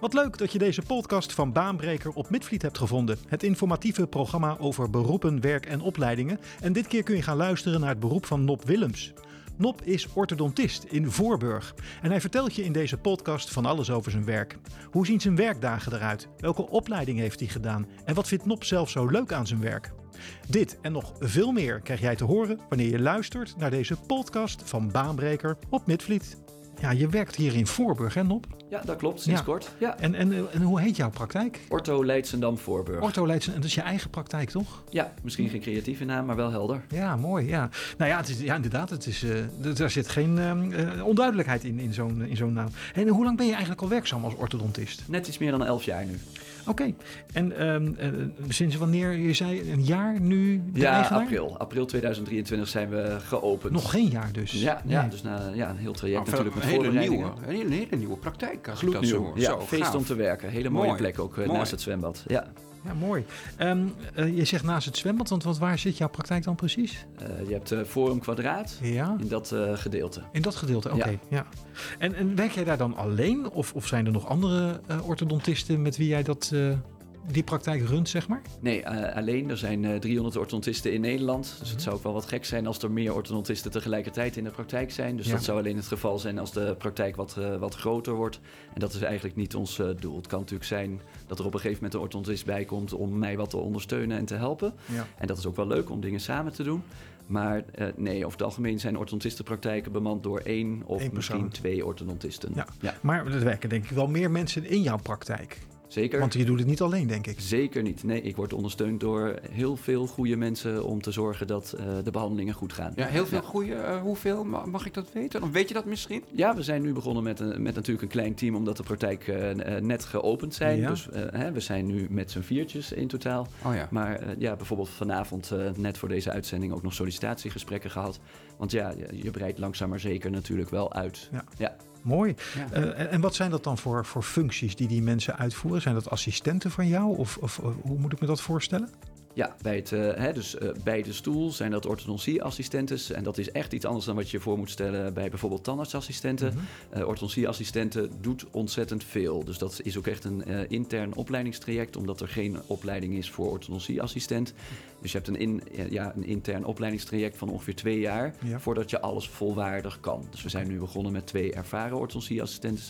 Wat leuk dat je deze podcast van Baanbreker op Midvliet hebt gevonden. Het informatieve programma over beroepen, werk en opleidingen. En dit keer kun je gaan luisteren naar het beroep van Nop Willems. Nop is orthodontist in Voorburg. En hij vertelt je in deze podcast van alles over zijn werk. Hoe zien zijn werkdagen eruit? Welke opleiding heeft hij gedaan? En wat vindt Nop zelf zo leuk aan zijn werk? Dit en nog veel meer krijg jij te horen wanneer je luistert naar deze podcast van Baanbreker op Midvliet. Ja, je werkt hier in Voorburg, hè Nop? Ja, dat klopt, sinds Ja. kort. Ja. En, en, en hoe heet jouw praktijk? Ortho Leidsendam Voorburg. Ortho Leidsen, en dat is je eigen praktijk, toch? Ja, misschien geen creatieve naam, maar wel helder. Ja, mooi. Ja. Nou ja, het is, ja inderdaad. Het is, eh, er- daar zit geen ehm, eh, onduidelijkheid in, in zo'n in zo'n naam. En hoe lang ben je eigenlijk al werkzaam als orthodontist? Net iets meer dan elf jaar nu. Oké. En ehm, eh, sinds wanneer, je zei een jaar nu de Ja, eigenaar? april. April 2023 zijn we geopend. Nog geen jaar dus. Ja, ja, Nee. dus na ja, een heel traject natuurlijk met een hele voorbereidingen. nieuwe, een hele, hele nieuwe praktijk. Als ik dat zo Gloednieuw. hoor. Ja, Zo, feest gaaf. om te werken. Hele mooie Mooi. plek ook eh, Mooi. naast het zwembad. Ja. Ja, mooi. Ehm, eh, je zegt naast het zwembad, want, want waar zit jouw praktijk dan precies? Eh, je hebt eh, Forum Kwadraat Ja. in dat gedeelte. In dat gedeelte, oké. Ja. Ja. En, en werk jij daar dan alleen? Of, of zijn er nog andere orthodontisten met wie jij dat, die praktijk runt, zeg maar? Nee, eh, alleen. Er zijn eh, 300 orthodontisten in Nederland. Dus Mhm. het zou ook wel wat gek zijn als er meer orthodontisten tegelijkertijd in de praktijk zijn. Dus Ja. dat zou alleen het geval zijn als de praktijk wat, eh, wat groter wordt. En dat is eigenlijk niet ons doel. Het kan natuurlijk zijn dat er op een gegeven moment een orthodontist bij komt om mij wat te ondersteunen en te helpen. Ja. En dat is ook wel leuk om dingen samen te doen. Maar nee, over het algemeen zijn orthodontistenpraktijken bemand door één of Eén misschien twee orthodontisten. Ja. ja Maar er werken denk ik wel meer mensen in jouw praktijk. Zeker. Want je doet het niet alleen, denk ik. Zeker niet. Nee, ik word ondersteund door heel veel goede mensen om te zorgen dat eh, de behandelingen goed gaan. Ja, heel veel goede. eh, hoeveel Ma- mag ik dat weten? Of weet je dat misschien? Ja, we zijn nu begonnen met, een, met natuurlijk een klein team, omdat de praktijk eh, eh, net geopend zijn. Ja. Dus eh, hè, we zijn nu met z'n viertjes in totaal. Oh ja. Maar eh, ja, bijvoorbeeld vanavond, eh, net voor deze uitzending, ook nog sollicitatiegesprekken gehad. Want ja, je, je breidt langzaam maar zeker natuurlijk wel uit. Ja. Ja. Mooi. Ja. Eh, en, wat zijn dat dan voor, voor functies die die mensen uitvoeren? Zijn dat assistenten van jou? Of, of hoe moet ik me dat voorstellen? Ja, bij, het, eh, hè, dus, eh, bij de stoel zijn dat orthodontieassistentes. En dat is echt iets anders dan wat je voor moet stellen bij bijvoorbeeld tandartsassistenten. Orthodontieassistenten doet ontzettend veel. Dus dat is ook echt een intern opleidingstraject, omdat er geen opleiding is voor orthodontieassistent. Dus je hebt een, in, ja, een intern opleidingstraject van ongeveer twee jaar Ja. voordat je alles volwaardig kan. Dus we zijn nu begonnen met twee ervaren orthodontieassistenten.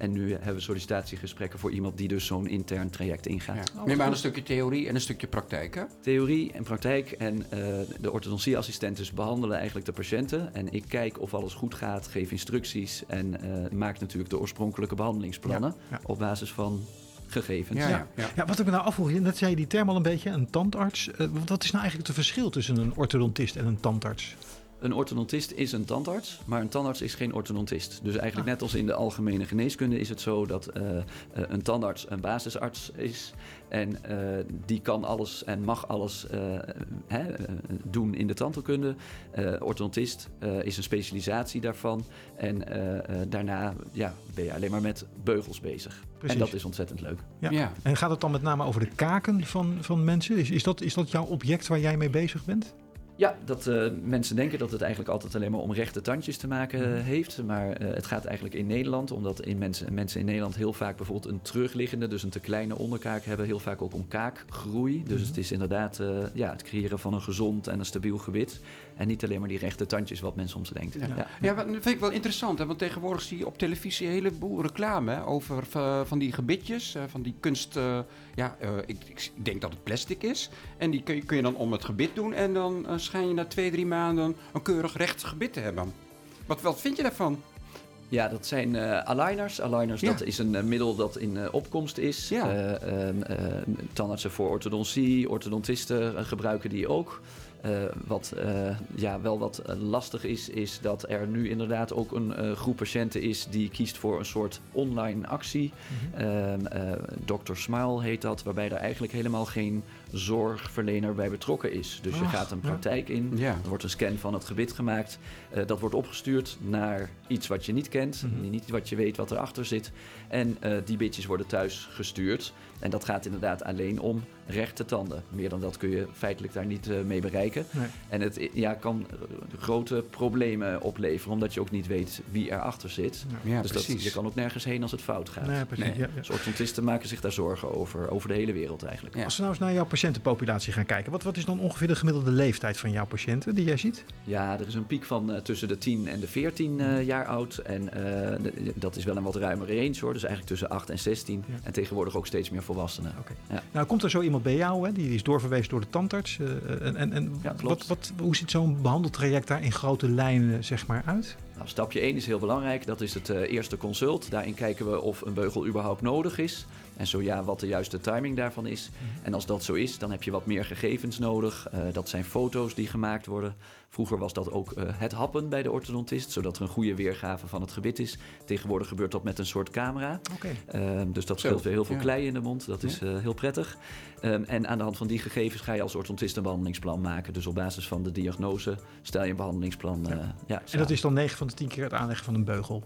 En nu hebben we sollicitatiegesprekken voor iemand die dus zo'n intern traject ingaat. Ja. Neem aan een stukje theorie en een stukje praktijk, hè? Theorie en praktijk. En eh, de orthodontieassistenten behandelen eigenlijk de patiënten. En ik kijk of alles goed gaat, geef instructies en eh, maak natuurlijk de oorspronkelijke behandelingsplannen Ja, ja. op basis van gegevens. Ja, Ja. ja. ja. Ja, wat ik me nou afvroeg, net zei je die term al een beetje, een tandarts. Eh, wat is nou eigenlijk het verschil tussen een orthodontist en een tandarts? Een orthodontist is een tandarts, maar een tandarts is geen orthodontist. Dus eigenlijk Ah. net als in de algemene geneeskunde is het zo dat eh, eh, een tandarts een basisarts is. En eh, die kan alles en mag alles eh, hè, doen in de tandheelkunde. Eh orthodontist eh, is een specialisatie daarvan. En eh, eh, daarna ja, ben je alleen maar met beugels bezig. Precies. En dat is ontzettend leuk. Ja. Ja. En gaat het dan met name over de kaken van, van mensen? Is, is, dat, is dat jouw object waar jij mee bezig bent? Ja, dat eh, mensen denken dat het eigenlijk altijd alleen maar om rechte tandjes te maken Mhm. eh, heeft. Maar eh, het gaat eigenlijk in Nederland, omdat in mensen, mensen in Nederland heel vaak bijvoorbeeld een terugliggende, dus een te kleine onderkaak hebben, heel vaak ook om kaakgroei. Dus Mhm. het is inderdaad ja, het creëren van een gezond en een stabiel gebit. En niet alleen maar die rechte tandjes, wat men soms denkt. Ja. Ja. Ja, wat vind ik wel interessant, hè? want tegenwoordig zie je op televisie een heleboel reclame hè, over van die gebitjes, van die kunst. ja, ik, ik denk dat het plastic is. En die kun je, kun je dan om het gebit doen en dan schijn je na twee, drie maanden een keurig recht gebit te hebben. Wat, wat vind je daarvan? Ja, dat zijn eh aligners. Aligners, Ja. dat is een eh, middel dat in eh, opkomst is. Ja. Eh, ehm, eh, tandartsen voor orthodontie, orthodontisten gebruiken die ook. Wat ja, wel wat lastig is, is dat er nu inderdaad ook een groep patiënten is die kiest voor een soort online actie. Eh, Dr. Smile heet dat, waarbij er eigenlijk helemaal geen zorgverlener bij betrokken is. Dus je Ach, gaat een ja. praktijk in, Ja. er wordt een scan van het gebit gemaakt. Eh, dat wordt opgestuurd naar iets wat je niet kent, Mhm. niet wat je weet wat erachter zit. En eh, die bitjes worden thuis gestuurd. En dat gaat inderdaad alleen om rechte tanden. Meer dan dat kun je feitelijk daar niet eh, mee bereiken. Nee. En het ja, kan eh, grote problemen opleveren, omdat je ook niet weet wie erachter zit. Ja, dus dat, je kan ook nergens heen als het fout gaat. Nee, precies. Nee. Ja, ja. Dus orthodontisten maken zich daar zorgen over, over de hele wereld eigenlijk. Ja. Als we nou eens naar jouw patiëntenpopulatie gaan kijken, wat, wat is dan ongeveer de gemiddelde leeftijd van jouw patiënten die jij ziet? Ja, er is een piek van eh, tussen de 10 en de 14 eh, jaar oud. En eh, dat is wel een wat ruimere range hoor. Dus eigenlijk tussen 8 en 16. Ja. En tegenwoordig ook steeds meer volwassenen. Oké. Ja. Nou, komt er zo iemand bij jou, hè? Die, is doorverwezen door de tandarts. eh, en, en, en Ja, wat, wat, hoe ziet zo'n behandeltraject daar in grote lijnen zeg maar uit? Nou, stapje 1 is heel belangrijk. Dat is het eh, eerste consult. Daarin kijken we of een beugel überhaupt nodig is. En zo ja, wat de juiste timing daarvan is. En als dat zo is, dan heb je wat meer gegevens nodig. Eh, dat zijn foto's die gemaakt worden. Vroeger was dat ook eh, het happen bij de orthodontist, zodat er een goede weergave van het gebit is. Tegenwoordig gebeurt dat met een soort camera. Oké. Ehm, dus dat scheelt weer heel veel ja. klei in de mond. Dat is eh, heel prettig. Ehm, en aan de hand van die gegevens ga je als orthodontist een behandelingsplan maken. Dus op basis van de diagnose stel je een behandelingsplan. eh, ja, En dat is dan 9 van de 10 keer het aanleggen van een beugel.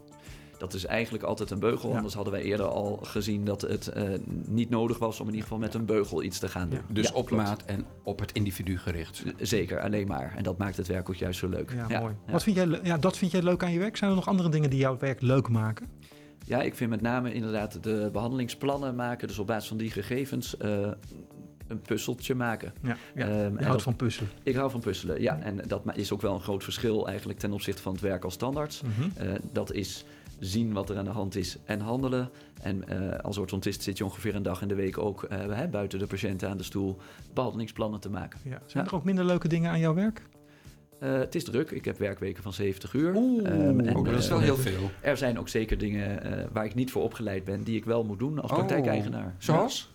Dat is eigenlijk altijd een beugel. Ja. Anders hadden wij eerder al gezien dat het eh, niet nodig was om in ieder geval met een beugel iets te gaan doen. Ja. Dus Ja, op klopt. maat en op het individu gericht. Zeker, alleen maar. En dat maakt het werk ook juist zo leuk. Ja, mooi. ja. Wat vind jij, ja, dat vind jij leuk aan je werk? Zijn er nog andere dingen die jouw werk leuk maken? Ja, ik vind met name inderdaad de behandelingsplannen maken. Dus op basis van die gegevens eh, een puzzeltje maken. Ja, ja. Ehm, je en houdt dat- van puzzelen. Ik hou van puzzelen, ja. En dat is ook wel een groot verschil eigenlijk ten opzichte van het werk als standaard. Mhm. Eh, dat is zien wat er aan de hand is en handelen. En eh, als orthodontist zit je ongeveer een dag in de week ook eh, hè, buiten de patiënten aan de stoel behandelingsplannen te maken. Ja. Zijn Ja. er ook minder leuke dingen aan jouw werk? Eh, het is druk. Ik heb werkweken van 70 uur. Oeh. Ehm, en, Oh, dat is wel eh, heel veel. Er zijn ook zeker dingen eh, waar ik niet voor opgeleid ben, die ik wel moet doen als Oh, praktijkeigenaar. Zoals?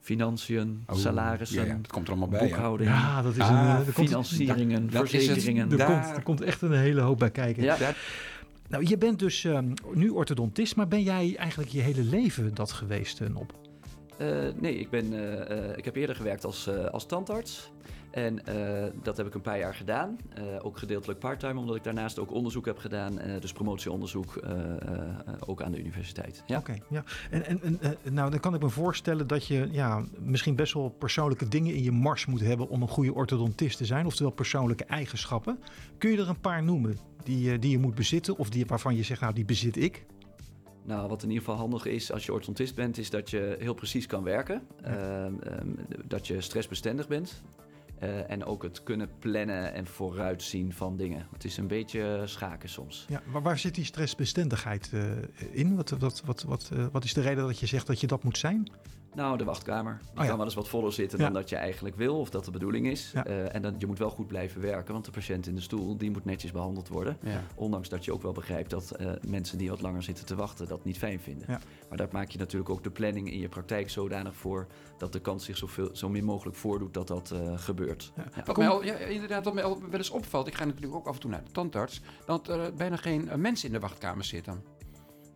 Financiën, Oh, salarissen, Ja, ja, dat komt er allemaal bij. boekhouding, Ja, dat is Ah, een... komt, financieringen, dat is het. verzekeringen. er, Daar- komt, er komt echt een hele hoop bij kijken. Ja, Nou, je bent dus ehm, nu orthodontist, maar ben jij eigenlijk je hele leven dat geweest, eh, Nop? Eh, nee, ik, ben, eh, ik heb eerder gewerkt als, als tandarts. En eh, dat heb ik een paar jaar gedaan. Eh, ook gedeeltelijk parttime, omdat ik daarnaast ook onderzoek heb gedaan. eh, dus promotieonderzoek, ook aan de universiteit. Ja. Oké, ja. En, en, en nou, dan kan ik me voorstellen dat je ja, misschien best wel persoonlijke dingen in je mars moet hebben om een goede orthodontist te zijn, oftewel persoonlijke eigenschappen. Kun je er een paar noemen die, die je moet bezitten of die, waarvan je zegt, nou, die bezit ik? Nou, wat in ieder geval handig is als je orthodontist bent, is dat je heel precies kan werken. Ehm, ehm, dat je stressbestendig bent. Eh, en ook het kunnen plannen en vooruitzien van dingen. Het is een beetje schaken soms. Ja, waar, waar zit die stressbestendigheid eh, in? Wat, wat, wat, wat, eh, wat is de reden dat je zegt dat je dat moet zijn? Nou, de wachtkamer. Die Oh ja. kan wel eens wat voller zitten Ja. dan dat je eigenlijk wil of dat de bedoeling is. Ja. Eh, en dan, je moet wel goed blijven werken, want de patiënt in de stoel die moet netjes behandeld worden. Ja. Ondanks dat je ook wel begrijpt dat eh, mensen die wat langer zitten te wachten dat niet fijn vinden. Ja. Maar daar maak je natuurlijk ook de planning in je praktijk zodanig voor dat de kans zich zoveel, zo min mogelijk voordoet dat dat eh, gebeurt. Ja. Ja. Wat mij al, ja, inderdaad, wat mij al wel eens opvalt, ik ga natuurlijk ook af en toe naar de tandarts, dat er bijna geen mensen in de wachtkamer zitten.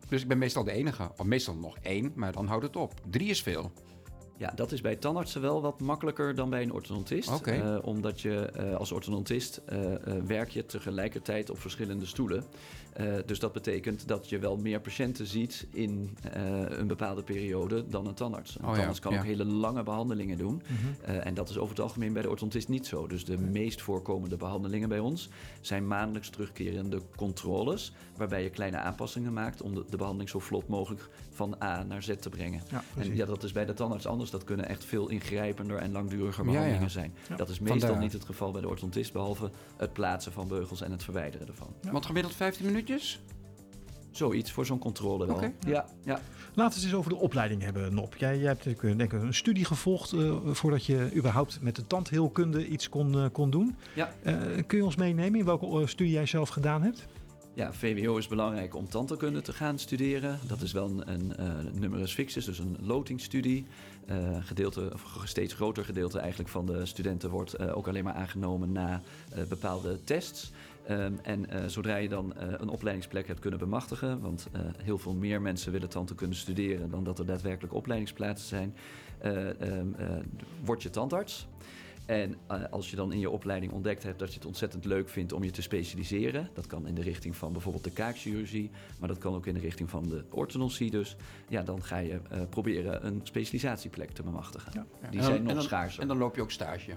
Dus ik ben meestal de enige. Of meestal nog één, maar dan houdt het op. Drie is veel. Ja, dat is bij tandartsen wel wat makkelijker dan bij een orthodontist. Oké. Eh, omdat je eh, als orthodontist eh, werk je tegelijkertijd op verschillende stoelen. Eh, dus dat betekent dat je wel meer patiënten ziet in eh, een bepaalde periode dan een tandarts. Een Oh ja, tandarts kan ja. ook hele lange behandelingen doen. Eh, en dat is over het algemeen bij de orthodontist niet zo. Dus de meest voorkomende behandelingen bij ons zijn maandelijks terugkerende controles. Waarbij je kleine aanpassingen maakt om de, de behandeling zo vlot mogelijk van A naar Z te brengen. Ja. En ja, dat is bij de tandarts anders. Dat kunnen echt veel ingrijpender en langduriger behandelingen zijn. Dat is meestal Vandaar. niet het geval bij de orthodontist, behalve het plaatsen van beugels en het verwijderen ervan. Want gemiddeld 15 Zoiets voor zo'n controle wel. Oké. Ja, ja. Laten we het eens over de opleiding hebben, Nop. Jij, jij hebt natuurlijk, denk ik, een studie gevolgd eh, voordat je überhaupt met de tandheelkunde iets kon, eh, kon doen. Ja. Eh, kun je ons meenemen in welke eh, studie jij zelf gedaan hebt? Ja, VWO is belangrijk om tandheelkunde te gaan studeren. Dat is wel een, een eh, numerus fixus, dus een lotingstudie. Eh gedeelte, of een steeds groter gedeelte eigenlijk van de studenten wordt eh, ook alleen maar aangenomen na eh, bepaalde tests. Ehm, en eh, zodra je dan eh, een opleidingsplek hebt kunnen bemachtigen, want eh, heel veel meer mensen willen tandheelkunde studeren dan dat er daadwerkelijk opleidingsplaatsen zijn, eh, ehm, eh, word je tandarts. En als je dan in je opleiding ontdekt hebt dat je het ontzettend leuk vindt om je te specialiseren, dat kan in de richting van bijvoorbeeld de kaakchirurgie, maar dat kan ook in de richting van de orthodontie dus, ja, dan ga je proberen een specialisatieplek te bemachtigen. Ja. Die zijn nog en dan- schaarser. En dan loop je ook stage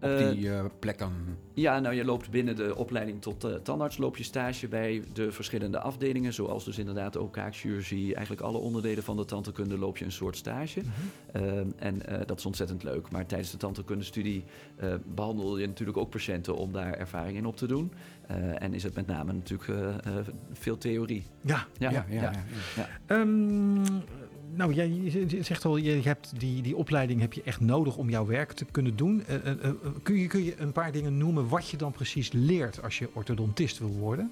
op Eh, die eh, plekken. Ja, nou je loopt binnen de opleiding tot eh, tandarts loop je stage bij de verschillende afdelingen, zoals dus inderdaad ook kaakchirurgie, eigenlijk alle onderdelen van de tandheelkunde loop je een soort stage. Ehm, en eh, dat is ontzettend leuk. Maar tijdens de tandheelkundestudie eh behandel je natuurlijk ook patiënten om daar ervaring in op te doen. Eh, en is het met name natuurlijk eh, eh, veel theorie. Ja, Ja, ja, ja, ja. ja. Ehm, nou, jij zegt al, je hebt die, die opleiding heb je echt nodig om jouw werk te kunnen doen. Eh, eh, eh, kun, je, kun je een paar dingen noemen wat je dan precies leert als je orthodontist wil worden?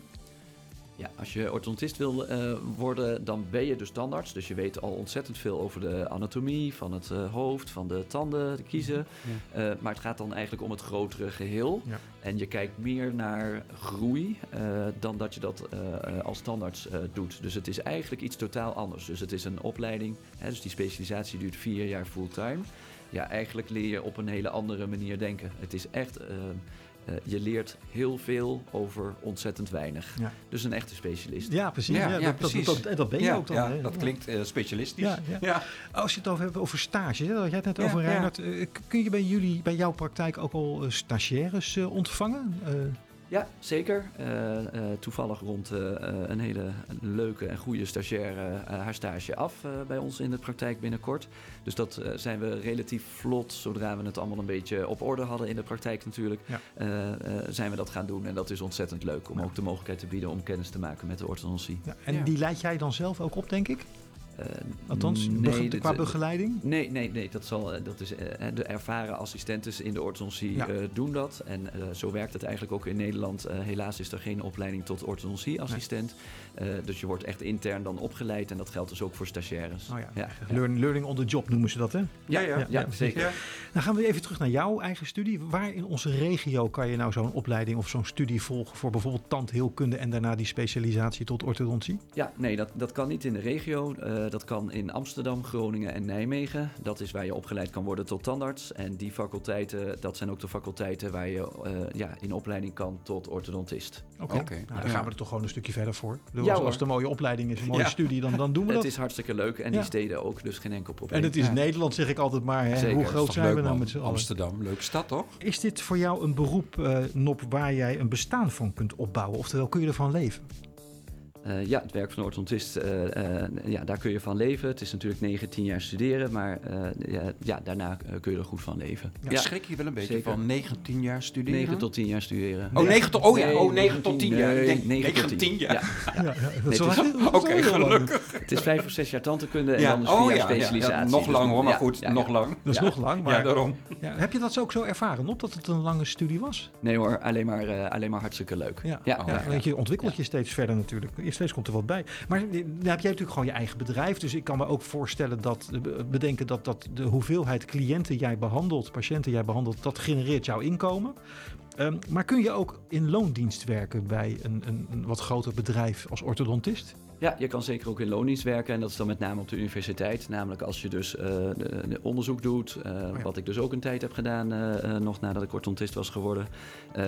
Ja, als je orthodontist wil eh, worden, dan ben je dus tandarts. Dus je weet al ontzettend veel over de anatomie van het eh, hoofd, van de tanden, de kiezen. Eh, maar het gaat dan eigenlijk om het grotere geheel. Ja. En je kijkt meer naar groei dan dat je dat als tandarts doet. Dus het is eigenlijk iets totaal anders. Dus het is een opleiding, hè, dus die specialisatie duurt vier jaar fulltime. Ja, eigenlijk leer je op een hele andere manier denken. Het is echt, eh, je leert heel veel over ontzettend weinig. Ja. Dus een echte specialist. Ja, precies. Ja, Ja, ja, dat, precies. Dat, dat, dat ben je ja, ook dan. ja, hè? dat klinkt eh, specialistisch. Ja, ja. Als je het over hebt over stages, hè, dat had jij het net Ja, over. Reinhard. eh, Kun je bij jullie, bij jouw praktijk ook al stagiaires eh, ontvangen? Ja, zeker. Eh, eh, toevallig rond eh, een hele leuke en goede stagiaire haar stage af bij ons in de praktijk binnenkort. Dus dat zijn we relatief vlot, zodra we het allemaal een beetje op orde hadden in de praktijk natuurlijk, Ja. eh, eh, zijn we dat gaan doen. En dat is ontzettend leuk om ook de mogelijkheid te bieden om kennis te maken met de orthodontie. ja, en Ja. die leid jij dan zelf ook op, denk ik? Eh, Althans, nee, dit- qua begeleiding? Nee, nee, nee. Dat, zal, eh, dat is, eh, de ervaren assistentes in de orthodontie Ja. doen dat. En zo werkt het eigenlijk ook in Nederland. Helaas is er geen opleiding tot orthodontieassistent. Dus je wordt echt intern dan opgeleid. En dat geldt dus ook voor stagiaires. Oh ja, ja, Learn- learning on the job noemen ze dat, hè? ja, Ja, ja. zeker. Nou gaan we even terug naar jouw eigen studie. Waar in onze regio kan je nou zo'n opleiding of zo'n studie volgen voor bijvoorbeeld tandheelkunde en daarna die specialisatie tot orthodontie? Ja, nee, dat, dat kan niet in de regio. Eh, dat kan in Amsterdam, Groningen en Nijmegen. Dat is waar je opgeleid kan worden tot tandarts. En die faculteiten, dat zijn ook de faculteiten waar je eh, ja, in opleiding kan tot orthodontist. Oké, nou, dan Ja. gaan we er toch gewoon een stukje verder voor. Bedoel, Ja, als, het een mooie opleiding is, een mooie Ja. studie, dan, dan doen we Het dat. is hartstikke leuk en Ja. die steden ook, dus geen enkel probleem. En het is Ja. Nederland, zeg ik altijd maar. Hè? Hoe groot zijn leuk, we nou met z'n allen? Amsterdam, leuke stad toch? Is dit voor jou een beroep, eh, Nop, waar jij een bestaan van kunt opbouwen? Oftewel, kun je ervan leven? Eh, ja, het werk van een orthodontist, eh, eh, ja, daar kun je van leven. Het is natuurlijk 9, 10 jaar studeren, maar eh, ja, ja, daarna kun je er goed van leven. Ja, Ja, Schrik je wel een beetje zeker. van 19 jaar studeren? 9 tot 10 jaar studeren. Oh, 9 tot, oh ja, Nee, oh, 9 tot 10 jaar. Ik nee, denk 9 tot 9 tot 10 jaar. Oké, gelukkig. het is 5 of 6 jaar tandheelkunde en dan is 4 Oh jaar ja, specialisatie. ja, nog lang hoor, maar goed, ja, nog ja. lang. Dat is Ja. nog lang, maar Ja, daarom. ja, heb je dat ook zo ervaren, Nop, dat het een lange studie was? Nee hoor, alleen maar, eh, alleen maar hartstikke leuk. Ja, ja, je ontwikkelt je steeds verder natuurlijk. Steeds komt er wat bij. Maar eh, dan heb jij natuurlijk gewoon je eigen bedrijf. Dus ik kan me ook voorstellen dat, eh, bedenken dat, dat de hoeveelheid cliënten jij behandelt, patiënten jij behandelt, dat genereert jouw inkomen. Ehm, maar kun je ook in loondienst werken bij een, een, een wat groter bedrijf als orthodontist? Ja, je kan zeker ook in loondienst werken en dat is dan met name op de universiteit. Namelijk als je dus eh, de- de onderzoek doet, ja. wat ik dus ook een tijd heb gedaan, nog nadat ik orthodontist was geworden.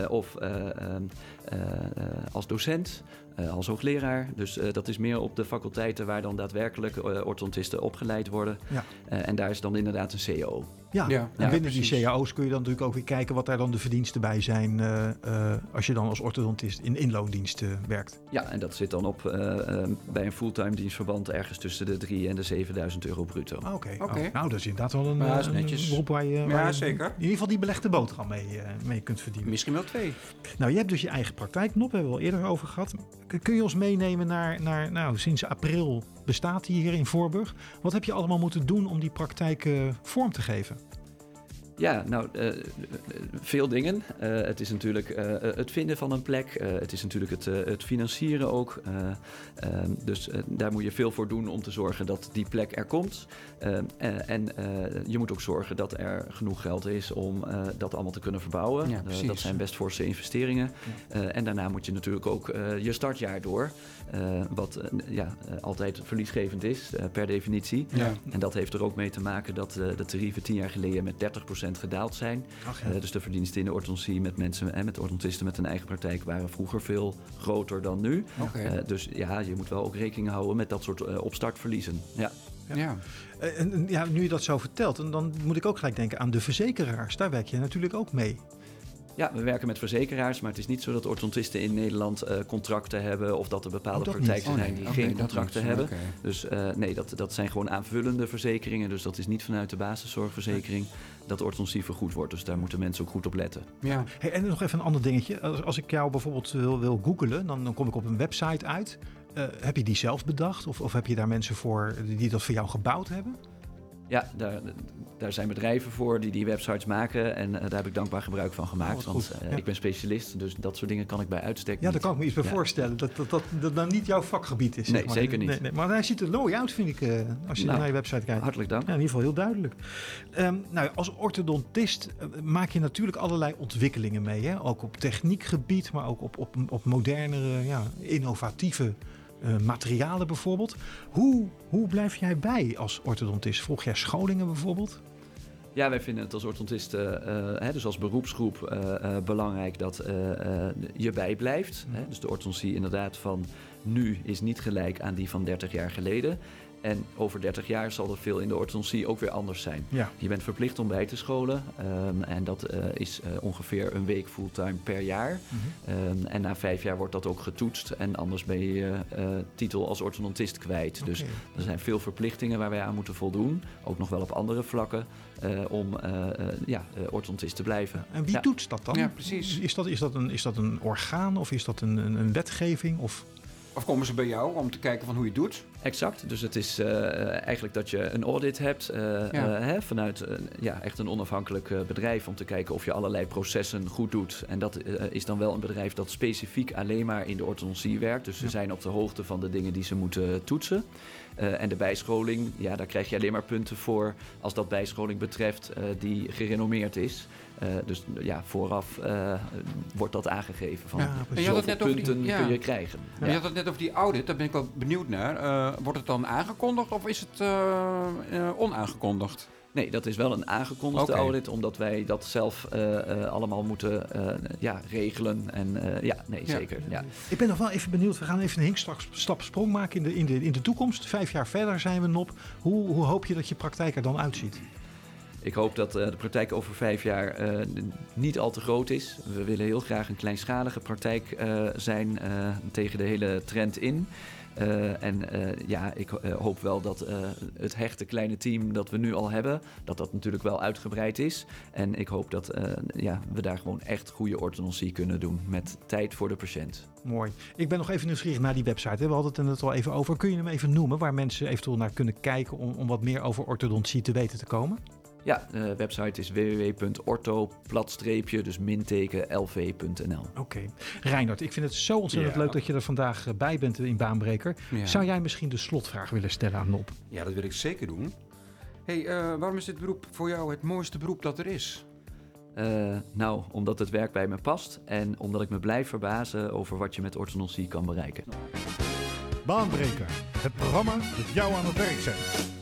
Of eh, ehm, eh, eh, als docent, als hoogleraar. Dus eh, dat is meer op de faculteiten waar dan daadwerkelijk eh, orthodontisten opgeleid worden. Ja. Eh, en daar is dan inderdaad een CO. Ja, Ja, en ja, binnen precies. die cao's kun je dan natuurlijk ook weer kijken wat daar dan de verdiensten bij zijn eh, eh, als je dan als orthodontist in inloondienst eh, werkt. Ja, en dat zit dan op eh, eh, bij een fulltime dienstverband ergens tussen de 3 en de 7000 euro bruto. Ah, Oké, Oké. Oh, nou dat is inderdaad wel een, eh, is een netjes. beroep waar je, waar Ja, je zeker. in ieder geval die belegde boterham mee, eh, mee kunt verdienen. Misschien wel twee. Nou, je hebt dus je eigen praktijk, Nop, hebben we al eerder over gehad. Kun je ons meenemen naar, naar nou, sinds april bestaat die hier in Voorburg. Wat heb je allemaal moeten doen om die praktijk eh, vorm te geven? Ja, nou, eh, eh, veel dingen. Eh, het is natuurlijk het vinden van een plek. Het is natuurlijk het, het financieren ook. Eh, ehm, dus daar moet je veel voor doen om te zorgen dat die plek er komt. Ehm, eh, en je moet ook zorgen dat er genoeg geld is om dat allemaal te kunnen verbouwen. Ja, dat zijn best forse investeringen. En daarna moet je natuurlijk ook je startjaar door. Wat ja, altijd verliesgevend is, per definitie. Ja. En dat heeft er ook mee te maken dat de tarieven tien jaar geleden met 30% 20% gedaald zijn. Ach ja. Eh, dus de verdiensten in de orthodontie met mensen en met orthodontisten met een eigen praktijk waren vroeger veel groter dan nu. Eh, dus ja, je moet wel ook rekening houden met dat soort eh, opstartverliezen. Ja. ja. Eh, ja, nu je dat zo vertelt, en dan moet ik ook gelijk denken aan de verzekeraars. Daar werk je natuurlijk ook mee. Ja, we werken met verzekeraars, maar het is niet zo dat orthodontisten in Nederland eh, contracten hebben of dat er bepaalde Oh, praktijken niet. zijn die geen contracten hebben. Dus eh, nee, dat, dat zijn gewoon aanvullende verzekeringen. Dus dat is niet vanuit de basiszorgverzekering dat orthodontie vergoed wordt. Dus daar moeten mensen ook goed op letten. Ja. Hey, en nog even een ander dingetje. Als, als ik jou bijvoorbeeld wil, wil googelen, dan, dan kom ik op een website uit. Eh, heb je die zelf bedacht? Of, of heb je daar mensen voor die dat voor jou gebouwd hebben? Ja, daar, daar zijn bedrijven voor die die websites maken. En eh, daar heb ik dankbaar gebruik van gemaakt. Oh, want eh, Ja. ik ben specialist, dus dat soort dingen kan ik bij uitstek Ja, daar kan ik me iets bij Ja. voorstellen. Dat dat, dat, dat nou niet jouw vakgebied is. zeg Nee, maar. zeker niet. Nee, nee. Maar hij ziet er mooi uit, vind ik, eh, als je Nou, naar je website kijkt. Hartelijk dank. Ja, in ieder geval heel duidelijk. Ehm, nou, als orthodontist maak je natuurlijk allerlei ontwikkelingen mee. Hè? Ook op techniekgebied, maar ook op, op, op modernere, ja, innovatieve eh, materialen bijvoorbeeld. Hoe, hoe blijf jij bij als orthodontist? Volg jij scholingen bijvoorbeeld? Ja, wij vinden het als orthodontisten, eh, hè, dus als beroepsgroep, eh, belangrijk dat je bijblijft. Hè? Dus de orthodontie inderdaad van nu is niet gelijk aan die van 30 jaar geleden. En over 30 jaar zal er veel in de orthodontie ook weer anders zijn. Ja. Je bent verplicht om bij te scholen. ehm, en dat eh, is eh, ongeveer een week fulltime per jaar. Ehm, en na vijf jaar wordt dat ook getoetst. En anders ben je je eh, titel als orthodontist kwijt. Dus er zijn veel verplichtingen waar wij aan moeten voldoen. Ook nog wel op andere vlakken. eh, om ja, orthodontist te blijven. En wie Ja. toetst dat dan? Ja, precies. Is dat, is dat, een, is dat een orgaan of is dat een, een, een wetgeving? Of... Of komen ze bij jou om te kijken van hoe je het doet? Exact. Dus het is eh, eigenlijk dat je een audit hebt eh, Ja. eh, hè, vanuit eh, ja, echt een onafhankelijk eh, bedrijf om te kijken of je allerlei processen goed doet. En dat eh, is dan wel een bedrijf dat specifiek alleen maar in de orthodontie werkt. Dus ze Ja. zijn op de hoogte van de dingen die ze moeten toetsen. Eh, en de bijscholing, ja, daar krijg je alleen maar punten voor als dat bijscholing betreft eh, die gerenommeerd is. Eh, dus ja, vooraf eh, wordt dat aangegeven van Ja, precies. En je had het zoveel net over die- punten ja. kun je krijgen. Je had het net over die audit, daar ben ik wel benieuwd naar. Eh, wordt het dan aangekondigd of is het eh, eh, onaangekondigd? Nee, dat is wel een aangekondigde audit, omdat wij dat zelf eh, eh, allemaal moeten eh, ja, regelen. En eh, ja, nee, Ja. zeker. Ja. Ik ben nog wel even benieuwd. We gaan even een hinkstap sprong maken in de, in, de, in de toekomst. Vijf jaar verder zijn we nog. Hoe, hoe hoop je dat je praktijk er dan uitziet? Ik hoop dat eh, de praktijk over vijf jaar eh, niet al te groot is. We willen heel graag een kleinschalige praktijk eh, zijn tegen de hele trend in. En ja, ik hoop wel dat het hechte kleine team dat we nu al hebben, dat dat natuurlijk wel uitgebreid is. En ik hoop dat ja, we daar gewoon echt goede orthodontie kunnen doen met tijd voor de patiënt. Mooi. Ik ben nog even nieuwsgierig naar die website. We hadden het er net al even over. Kun je hem even noemen waar mensen eventueel naar kunnen kijken om, om wat meer over orthodontie te weten te komen? Ja, de website is www.ortho-platstreepje, dus minteken lv.nl. Oké. Reinhard, ik vind het zo ontzettend Ja. leuk dat je er vandaag eh, bij bent in Baanbreker. Ja. Zou jij misschien de slotvraag willen stellen aan Nop? Ja, dat wil ik zeker doen. hey, eh, waarom is dit beroep voor jou het mooiste beroep dat er is? Eh, nou, omdat het werk bij me past en omdat ik me blijf verbazen over wat je met orthodontie kan bereiken. Baanbreker, het programma dat jou aan het werk zet.